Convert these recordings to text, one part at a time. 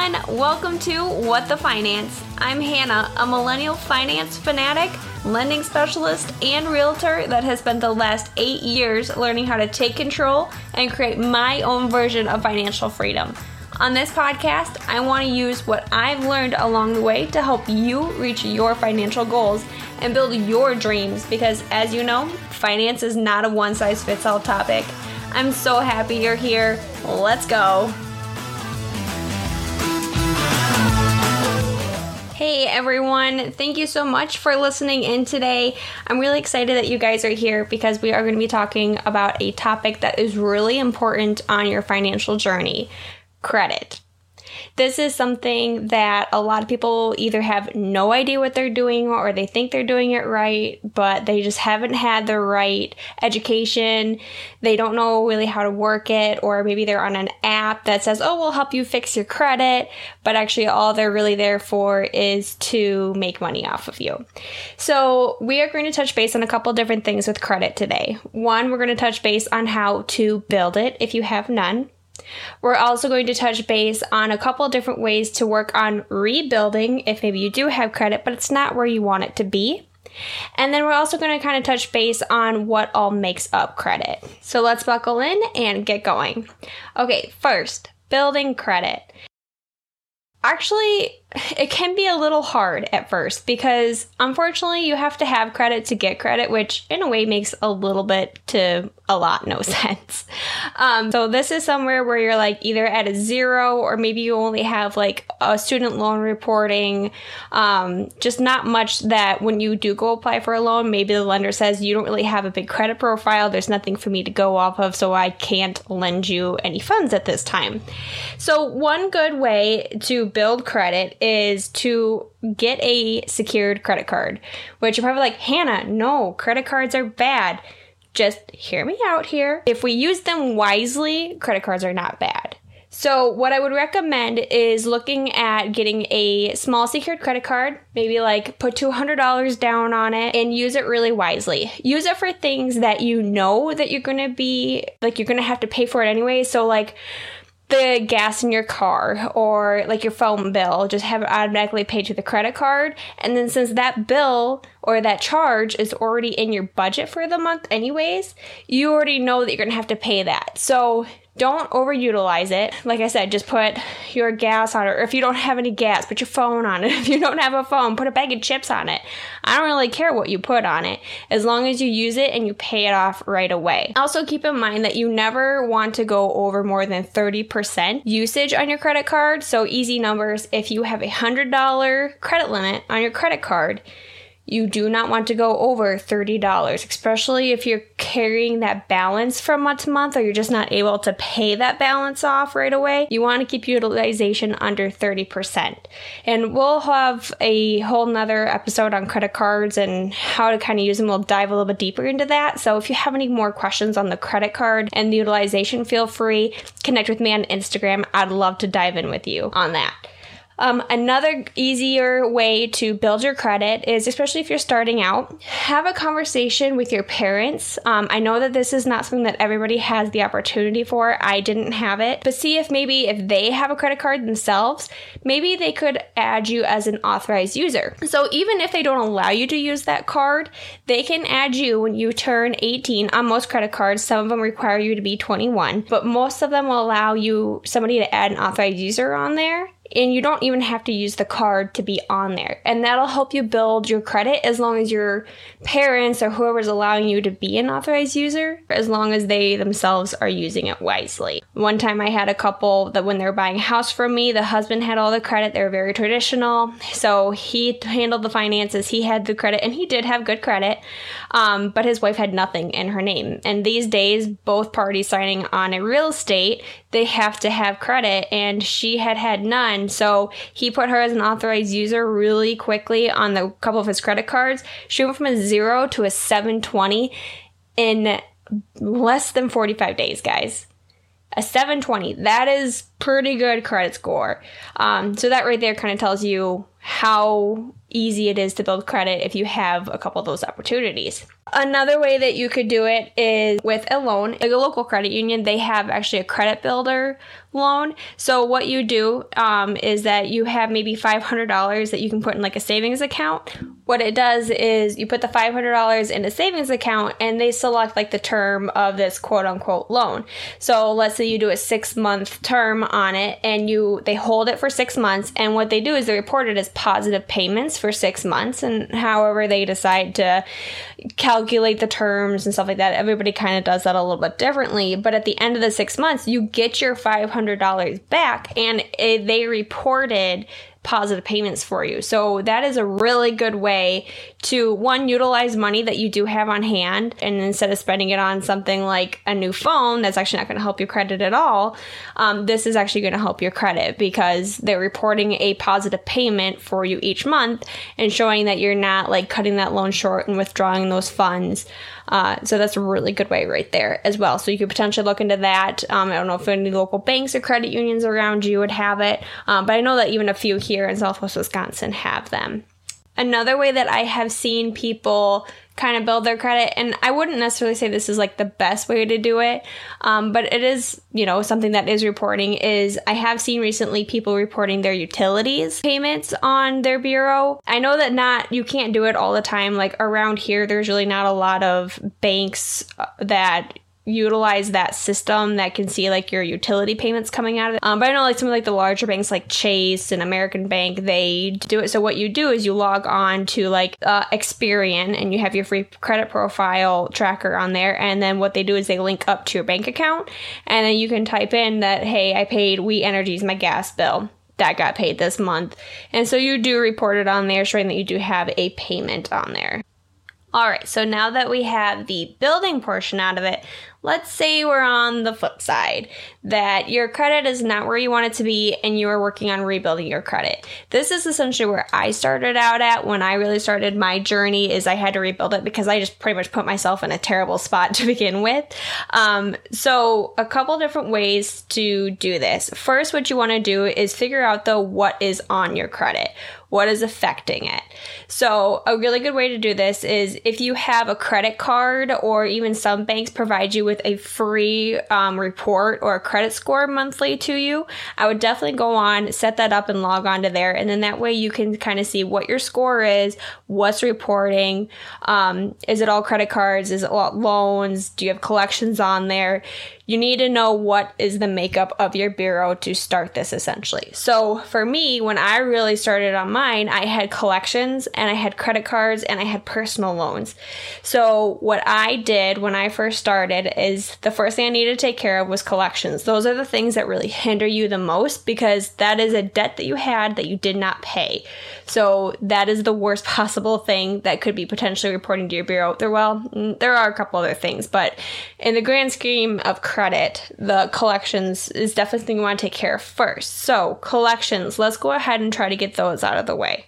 everyone. Welcome to What the Finance. I'm Hannah, a millennial finance fanatic, lending specialist, and realtor that has spent the last eight years learning how to take control and create my own version of financial freedom. On this podcast, I want to use what I've learned along the way to help you reach your financial goals and build your dreams because, as you know, finance is not a one size fits all topic. I'm so happy you're here. Let's go. Hey everyone, thank you so much for listening in today. I'm really excited that you guys are here because we are going to be talking about a topic that is really important on your financial journey credit. This is something that a lot of people either have no idea what they're doing or they think they're doing it right, but they just haven't had the right education. They don't know really how to work it, or maybe they're on an app that says, oh, we'll help you fix your credit, but actually all they're really there for is to make money off of you. So we are going to touch base on a couple different things with credit today. One, we're going to touch base on how to build it if you have none. We're also going to touch base on a couple different ways to work on rebuilding if maybe you do have credit, but it's not where you want it to be. And then we're also going to kind of touch base on what all makes up credit. So let's buckle in and get going. Okay, first, building credit. Actually, it can be a little hard at first because unfortunately you have to have credit to get credit, which in a way makes a little bit to a lot no sense. Um, so this is somewhere where you're like either at a zero or maybe you only have like a student loan reporting, um, just not much that when you do go apply for a loan, maybe the lender says you don't really have a big credit profile. There's nothing for me to go off of, so I can't lend you any funds at this time. So one good way to build credit is to get a secured credit card, which you're probably like, Hannah, no, credit cards are bad just hear me out here. If we use them wisely, credit cards are not bad. So, what I would recommend is looking at getting a small secured credit card, maybe like put $200 down on it and use it really wisely. Use it for things that you know that you're going to be like you're going to have to pay for it anyway. So like the gas in your car or like your phone bill, just have it automatically paid to the credit card. And then since that bill or that charge is already in your budget for the month, anyways, you already know that you're gonna have to pay that. So don't overutilize it. Like I said, just put your gas on it. Or if you don't have any gas, put your phone on it. If you don't have a phone, put a bag of chips on it. I don't really care what you put on it as long as you use it and you pay it off right away. Also, keep in mind that you never want to go over more than 30% usage on your credit card. So, easy numbers if you have a $100 credit limit on your credit card, you do not want to go over $30, especially if you're carrying that balance from month to month or you're just not able to pay that balance off right away. You want to keep utilization under 30%. And we'll have a whole nother episode on credit cards and how to kind of use them. We'll dive a little bit deeper into that. So if you have any more questions on the credit card and the utilization, feel free connect with me on Instagram. I'd love to dive in with you on that. Um, another easier way to build your credit is, especially if you're starting out, have a conversation with your parents. Um, I know that this is not something that everybody has the opportunity for. I didn't have it, but see if maybe if they have a credit card themselves, maybe they could add you as an authorized user. So even if they don't allow you to use that card, they can add you when you turn 18 on most credit cards. Some of them require you to be 21, but most of them will allow you somebody to add an authorized user on there and you don't even have to use the card to be on there. And that'll help you build your credit as long as your parents or whoever's allowing you to be an authorized user, as long as they themselves are using it wisely. One time I had a couple that when they were buying a house from me, the husband had all the credit. They were very traditional. So he handled the finances, he had the credit, and he did have good credit. Um, but his wife had nothing in her name. And these days, both parties signing on a real estate, they have to have credit, and she had had none. So he put her as an authorized user really quickly on the couple of his credit cards. She went from a zero to a 720 in less than 45 days, guys. A 720. That is pretty good credit score. Um, so that right there kind of tells you how easy it is to build credit if you have a couple of those opportunities. Another way that you could do it is with a loan. Like a local credit union, they have actually a credit builder loan. So what you do um, is that you have maybe $500 that you can put in like a savings account. What it does is you put the $500 in a savings account and they select like the term of this quote unquote loan. So let's say you do a six month term on it and you, they hold it for six months. And what they do is they report it as positive payments for six months. And however they decide to calculate the terms and stuff like that, everybody kind of does that a little bit differently. But at the end of the six months, you get your 500 $500 back and it, they reported positive payments for you. So that is a really good way to one utilize money that you do have on hand and instead of spending it on something like a new phone that's actually not going to help your credit at all, um, this is actually going to help your credit because they're reporting a positive payment for you each month and showing that you're not like cutting that loan short and withdrawing those funds. Uh, so that's a really good way right there as well. So you could potentially look into that. Um, I don't know if any local banks or credit unions around you would have it, um, but I know that even a few here in Southwest Wisconsin have them. Another way that I have seen people kind of build their credit, and I wouldn't necessarily say this is like the best way to do it, um, but it is, you know, something that is reporting. Is I have seen recently people reporting their utilities payments on their bureau. I know that not you can't do it all the time. Like around here, there's really not a lot of banks uh, that utilize that system that can see like your utility payments coming out of it. Um, but I know like some of like the larger banks like Chase and American Bank, they do it. So what you do is you log on to like uh, Experian and you have your free credit profile tracker on there. And then what they do is they link up to your bank account and then you can type in that, hey, I paid We Energies my gas bill that got paid this month. And so you do report it on there showing that you do have a payment on there. All right, so now that we have the building portion out of it, let's say we're on the flip side that your credit is not where you want it to be and you are working on rebuilding your credit. This is essentially where I started out at when I really started my journey is I had to rebuild it because I just pretty much put myself in a terrible spot to begin with. Um, so a couple different ways to do this. First, what you want to do is figure out though what is on your credit what is affecting it. So, a really good way to do this is if you have a credit card, or even some banks provide you with a free um, report or a credit score monthly to you, I would definitely go on, set that up, and log on to there. And then that way you can kind of see what your score is, what's reporting. Um, is it all credit cards? Is it loans? Do you have collections on there? You need to know what is the makeup of your bureau to start this essentially. So for me, when I really started on mine, I had collections and I had credit cards and I had personal loans. So what I did when I first started is the first thing I needed to take care of was collections. Those are the things that really hinder you the most because that is a debt that you had that you did not pay. So that is the worst possible thing that could be potentially reporting to your bureau. There well, mm, there are a couple other things, but in the grand scheme of credit credit, the collections is definitely something you want to take care of first. So, collections, let's go ahead and try to get those out of the way.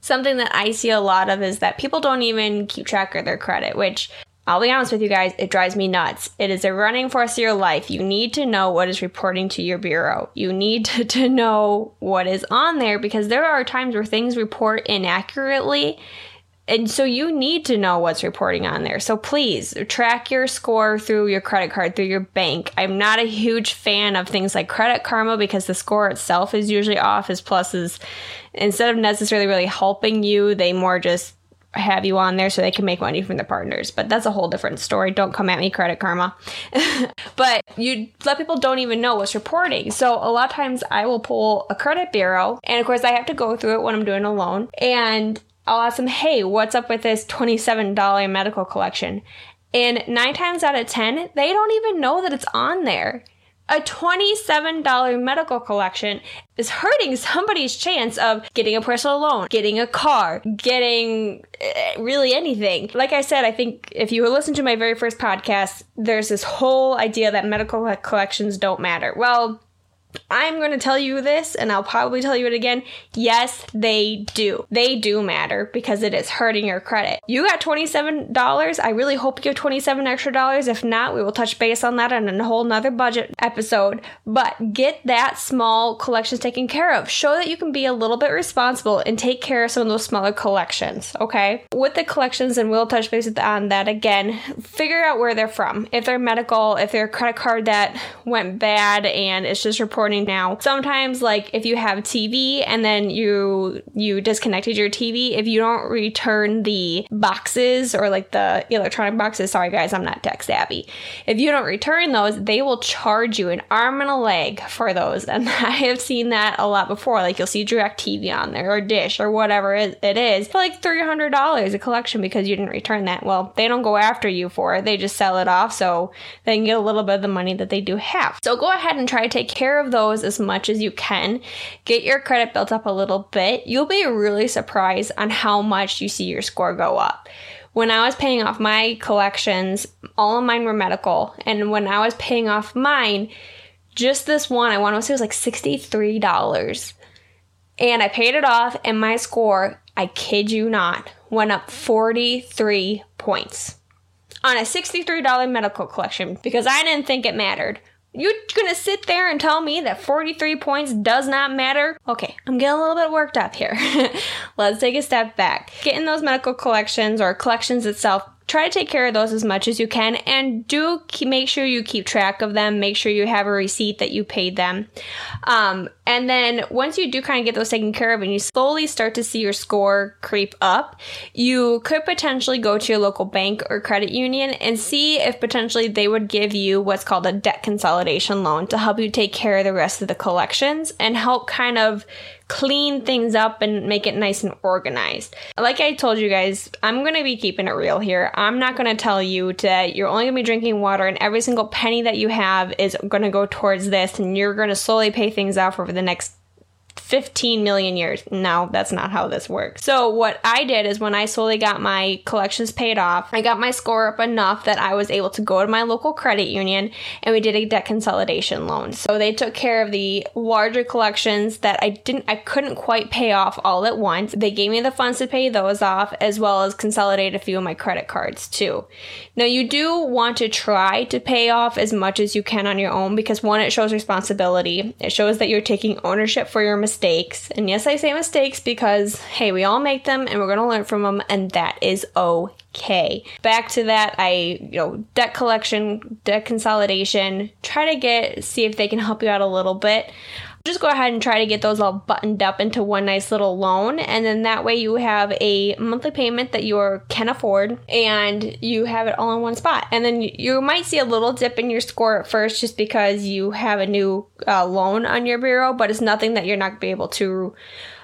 Something that I see a lot of is that people don't even keep track of their credit, which I'll be honest with you guys, it drives me nuts. It is a running force of your life. You need to know what is reporting to your bureau. You need to, to know what is on there because there are times where things report inaccurately and so you need to know what's reporting on there. So please track your score through your credit card, through your bank. I'm not a huge fan of things like Credit Karma because the score itself is usually off as pluses. Instead of necessarily really helping you, they more just have you on there so they can make money from their partners. But that's a whole different story. Don't come at me, Credit Karma. but you let people don't even know what's reporting. So a lot of times I will pull a credit bureau, and of course I have to go through it when I'm doing a loan. And I'll ask them, hey, what's up with this $27 medical collection? And nine times out of 10, they don't even know that it's on there. A $27 medical collection is hurting somebody's chance of getting a personal loan, getting a car, getting uh, really anything. Like I said, I think if you listen to my very first podcast, there's this whole idea that medical collections don't matter. Well, I'm going to tell you this and I'll probably tell you it again. Yes, they do. They do matter because it is hurting your credit. You got $27. I really hope you have 27 extra dollars. If not, we will touch base on that in a whole nother budget episode. But get that small collections taken care of. Show that you can be a little bit responsible and take care of some of those smaller collections, okay? With the collections, and we'll touch base on that again, figure out where they're from. If they're medical, if they're a credit card that went bad and it's just reporting now. Sometimes like if you have TV and then you you disconnected your TV, if you don't return the boxes or like the electronic boxes, sorry guys, I'm not tech savvy. If you don't return those, they will charge you an arm and a leg for those. And I have seen that a lot before. Like you'll see DirecTV on there or Dish or whatever it is for like $300 a collection because you didn't return that. Well, they don't go after you for it. They just sell it off so they can get a little bit of the money that they do have. So go ahead and try to take care of those as much as you can. Get your credit built up a little bit. You'll be really surprised on how much you see your score go up. When I was paying off my collections, all of mine were medical. And when I was paying off mine, just this one, I want to say was like $63. And I paid it off, and my score, I kid you not, went up 43 points on a $63 medical collection because I didn't think it mattered. You're gonna sit there and tell me that 43 points does not matter? Okay, I'm getting a little bit worked up here. Let's take a step back. Getting those medical collections or collections itself try to take care of those as much as you can and do keep, make sure you keep track of them make sure you have a receipt that you paid them um, and then once you do kind of get those taken care of and you slowly start to see your score creep up you could potentially go to your local bank or credit union and see if potentially they would give you what's called a debt consolidation loan to help you take care of the rest of the collections and help kind of clean things up and make it nice and organized. Like I told you guys, I'm going to be keeping it real here. I'm not going to tell you that you're only going to be drinking water and every single penny that you have is going to go towards this and you're going to slowly pay things off over the next 15 million years. No, that's not how this works. So, what I did is when I slowly got my collections paid off, I got my score up enough that I was able to go to my local credit union and we did a debt consolidation loan. So, they took care of the larger collections that I didn't, I couldn't quite pay off all at once. They gave me the funds to pay those off as well as consolidate a few of my credit cards too. Now, you do want to try to pay off as much as you can on your own because one, it shows responsibility, it shows that you're taking ownership for your mistakes. And yes, I say mistakes because, hey, we all make them and we're going to learn from them, and that is okay. Back to that, I, you know, debt collection, debt consolidation, try to get, see if they can help you out a little bit just go ahead and try to get those all buttoned up into one nice little loan and then that way you have a monthly payment that you can afford and you have it all in one spot. And then you might see a little dip in your score at first just because you have a new uh, loan on your bureau but it's nothing that you're not going to be able to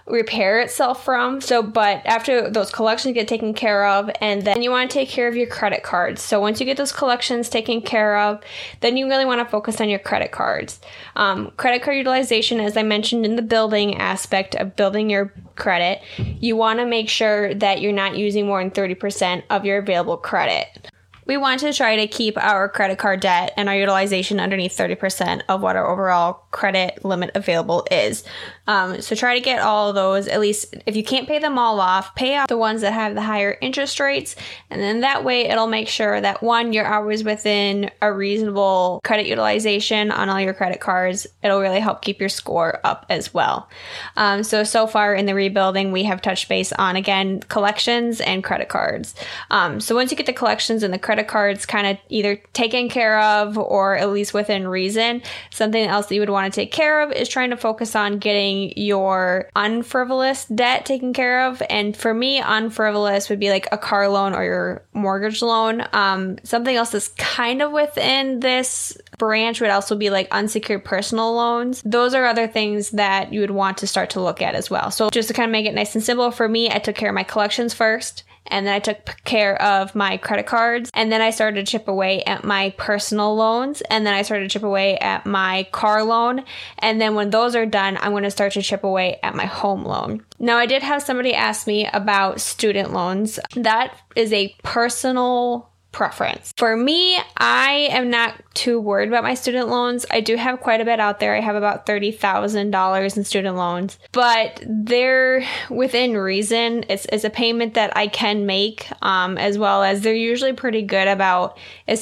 repair itself from. So, but after those collections get taken care of, and then you want to take care of your credit cards. So, once you get those collections taken care of, then you really want to focus on your credit cards. Um, credit card utilization, as I mentioned in the building aspect of building your credit, you want to make sure that you're not using more than 30% of your available credit we want to try to keep our credit card debt and our utilization underneath 30% of what our overall credit limit available is. Um, so try to get all those, at least if you can't pay them all off, pay off the ones that have the higher interest rates. And then that way it'll make sure that one, you're always within a reasonable credit utilization on all your credit cards. It'll really help keep your score up as well. Um, so, so far in the rebuilding, we have touched base on again collections and credit cards. Um, so once you get the collections and the credit cards kind of either taken care of or at least within reason, something else that you would want to take care of is trying to focus on getting your unfrivolous debt taken care of. And for me, unfrivolous would be like a car loan or your mortgage loan. Um, something else that's kind of within this branch would also be like unsecured personal loans. Those are other things that you would want to start to look at as well. So just to kind of make it nice and simple for me, I took care of my collections first and then I took care of my credit cards, and then I started to chip away at my personal loans, and then I started to chip away at my car loan, and then when those are done, I'm going to start to chip away at my home loan. Now, I did have somebody ask me about student loans. That is a personal preference. For me, I am not too worried about my student loans. I do have quite a bit out there. I have about $30,000 in student loans, but they're within reason. It's, it's a payment that I can make, um, as well as they're usually pretty good about if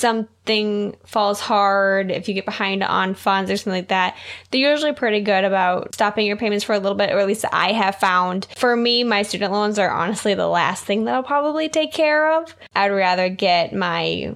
something falls hard, if you get behind on funds or something like that. They're usually pretty good about stopping your payments for a little bit, or at least I have found. For me, my student loans are honestly the last thing that I'll probably take care of. I'd rather get my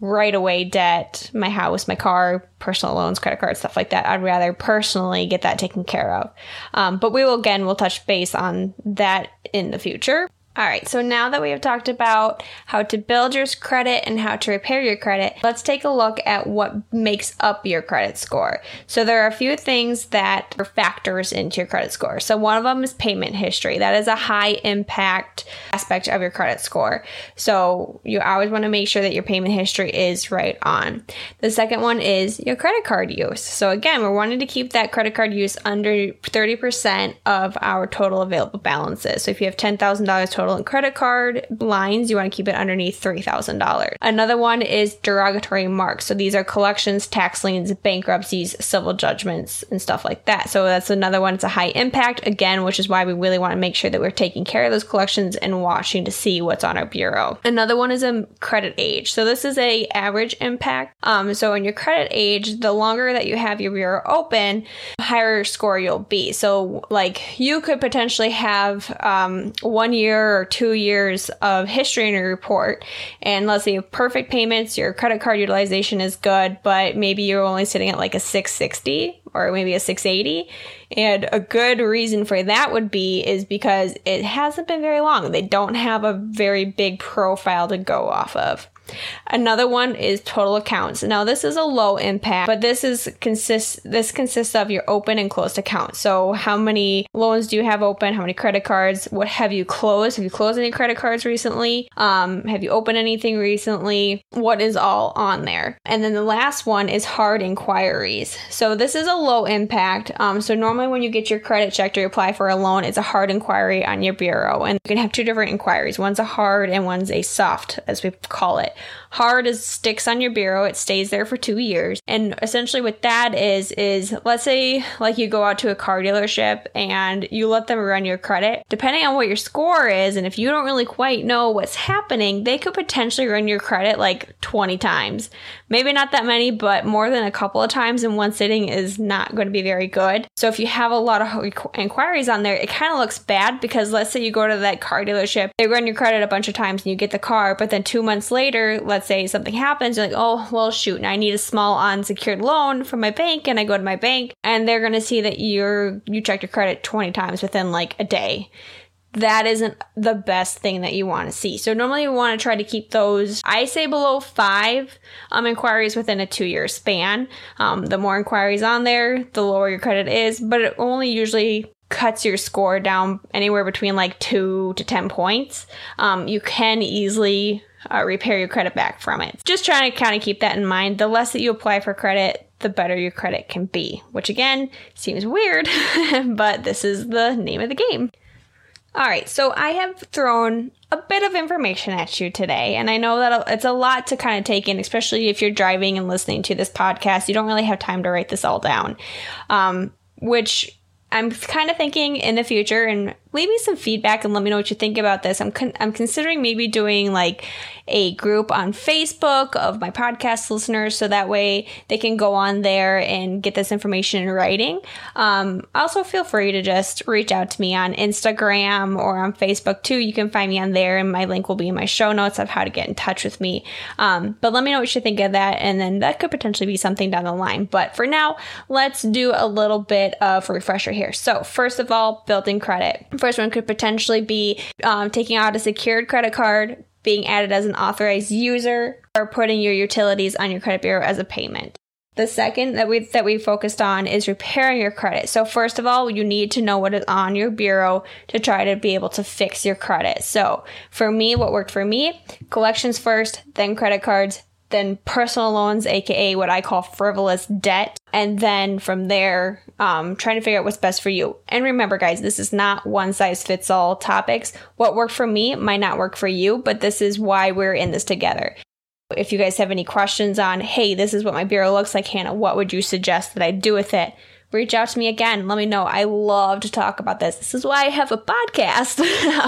right away debt, my house, my car, personal loans, credit cards, stuff like that. I'd rather personally get that taken care of. Um, but we will again, we'll touch base on that in the future. All right, so now that we have talked about how to build your credit and how to repair your credit, let's take a look at what makes up your credit score. So, there are a few things that are factors into your credit score. So, one of them is payment history. That is a high impact aspect of your credit score. So, you always want to make sure that your payment history is right on. The second one is your credit card use. So, again, we're wanting to keep that credit card use under 30% of our total available balances. So, if you have $10,000 total in credit card lines, you want to keep it underneath $3,000. Another one is derogatory marks. So these are collections, tax liens, bankruptcies, civil judgments, and stuff like that. So that's another one. It's a high impact, again, which is why we really want to make sure that we're taking care of those collections and watching to see what's on our bureau. Another one is a credit age. So this is a average impact. Um, so in your credit age, the longer that you have your bureau open, higher score you'll be. So like you could potentially have um, one year or two years of history in your report. And let's say you have perfect payments, your credit card utilization is good, but maybe you're only sitting at like a 660 or maybe a 680. And a good reason for that would be is because it hasn't been very long. They don't have a very big profile to go off of. Another one is total accounts. Now this is a low impact, but this is consists this consists of your open and closed accounts. So how many loans do you have open? How many credit cards? What have you closed? Have you closed any credit cards recently? Um, have you opened anything recently? What is all on there? And then the last one is hard inquiries. So this is a low impact. Um, so normally when you get your credit checked or apply for a loan, it's a hard inquiry on your bureau, and you can have two different inquiries. One's a hard and one's a soft, as we call it. Hard as sticks on your bureau. It stays there for two years. And essentially what that is, is let's say like you go out to a car dealership and you let them run your credit. Depending on what your score is, and if you don't really quite know what's happening, they could potentially run your credit like 20 times. Maybe not that many, but more than a couple of times in one sitting is not going to be very good. So if you have a lot of inquiries on there, it kind of looks bad because let's say you go to that car dealership, they run your credit a bunch of times and you get the car, but then two months later, let's say something happens, you're like, oh, well, shoot, I need a small unsecured loan from my bank, and I go to my bank, and they're going to see that you're you checked your credit 20 times within like a day. That isn't the best thing that you want to see. So normally you want to try to keep those, I say below five um, inquiries within a two year span. Um, the more inquiries on there, the lower your credit is, but it only usually cuts your score down anywhere between like two to 10 points. Um, you can easily uh, repair your credit back from it. Just trying to kind of keep that in mind. The less that you apply for credit, the better your credit can be, which again seems weird, but this is the name of the game. All right, so I have thrown a bit of information at you today, and I know that it's a lot to kind of take in, especially if you're driving and listening to this podcast. You don't really have time to write this all down, um, which I'm kind of thinking in the future, and leave me some feedback and let me know what you think about this. I'm con- I'm considering maybe doing like a group on Facebook of my podcast listeners so that way they can go on there and get this information in writing. Um, also, feel free to just reach out to me on Instagram or on Facebook too. You can find me on there, and my link will be in my show notes of how to get in touch with me. Um, but let me know what you think of that, and then that could potentially be something down the line. But for now, let's do a little bit of refresher here. So, first of all, building credit. First one could potentially be um, taking out a secured credit card, being added as an authorized user, or putting your utilities on your credit bureau as a payment. The second that we that we focused on is repairing your credit. So first of all, you need to know what is on your bureau to try to be able to fix your credit. So for me, what worked for me, collections first, then credit cards, then personal loans, aka what I call frivolous debt, and then from there, um, trying to figure out what's best for you. And remember, guys, this is not one size fits all topics. What worked for me might not work for you, but this is why we're in this together. If you guys have any questions on, hey, this is what my bureau looks like, Hannah, what would you suggest that I do with it? Reach out to me again. Let me know. I love to talk about this. This is why I have a podcast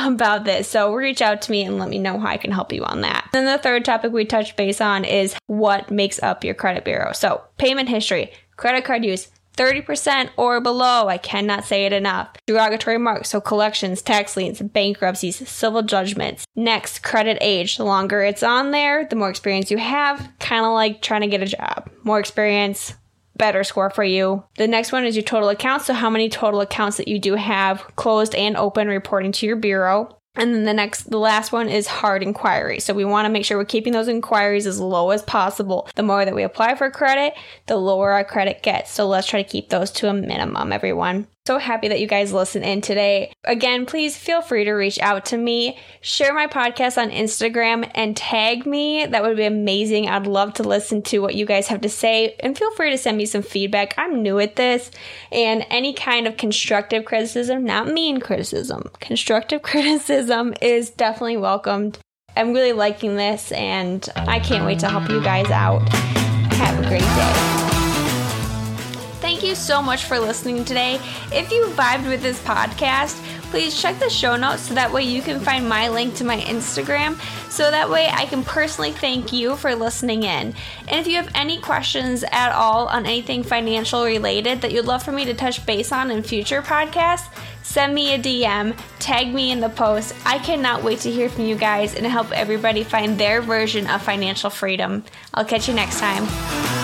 about this. So reach out to me and let me know how I can help you on that. Then the third topic we touch base on is what makes up your credit bureau. So payment history, credit card use, 30% or below. I cannot say it enough. Derogatory marks, so collections, tax liens, bankruptcies, civil judgments. Next, credit age. The longer it's on there, the more experience you have. Kind of like trying to get a job. More experience, better score for you. The next one is your total accounts. So, how many total accounts that you do have closed and open reporting to your bureau. And then the next, the last one is hard inquiry. So we want to make sure we're keeping those inquiries as low as possible. The more that we apply for credit, the lower our credit gets. So let's try to keep those to a minimum, everyone. So happy that you guys listen in today. Again, please feel free to reach out to me. Share my podcast on Instagram and tag me. That would be amazing. I'd love to listen to what you guys have to say. And feel free to send me some feedback. I'm new at this. And any kind of constructive criticism, not mean criticism, constructive criticism is definitely welcomed. I'm really liking this and I can't wait to help you guys out. Have a great day. Thank you so much for listening today. If you vibed with this podcast, please check the show notes so that way you can find my link to my Instagram so that way I can personally thank you for listening in. And if you have any questions at all on anything financial related that you'd love for me to touch base on in future podcasts, send me a DM, tag me in the post. I cannot wait to hear from you guys and help everybody find their version of financial freedom. I'll catch you next time.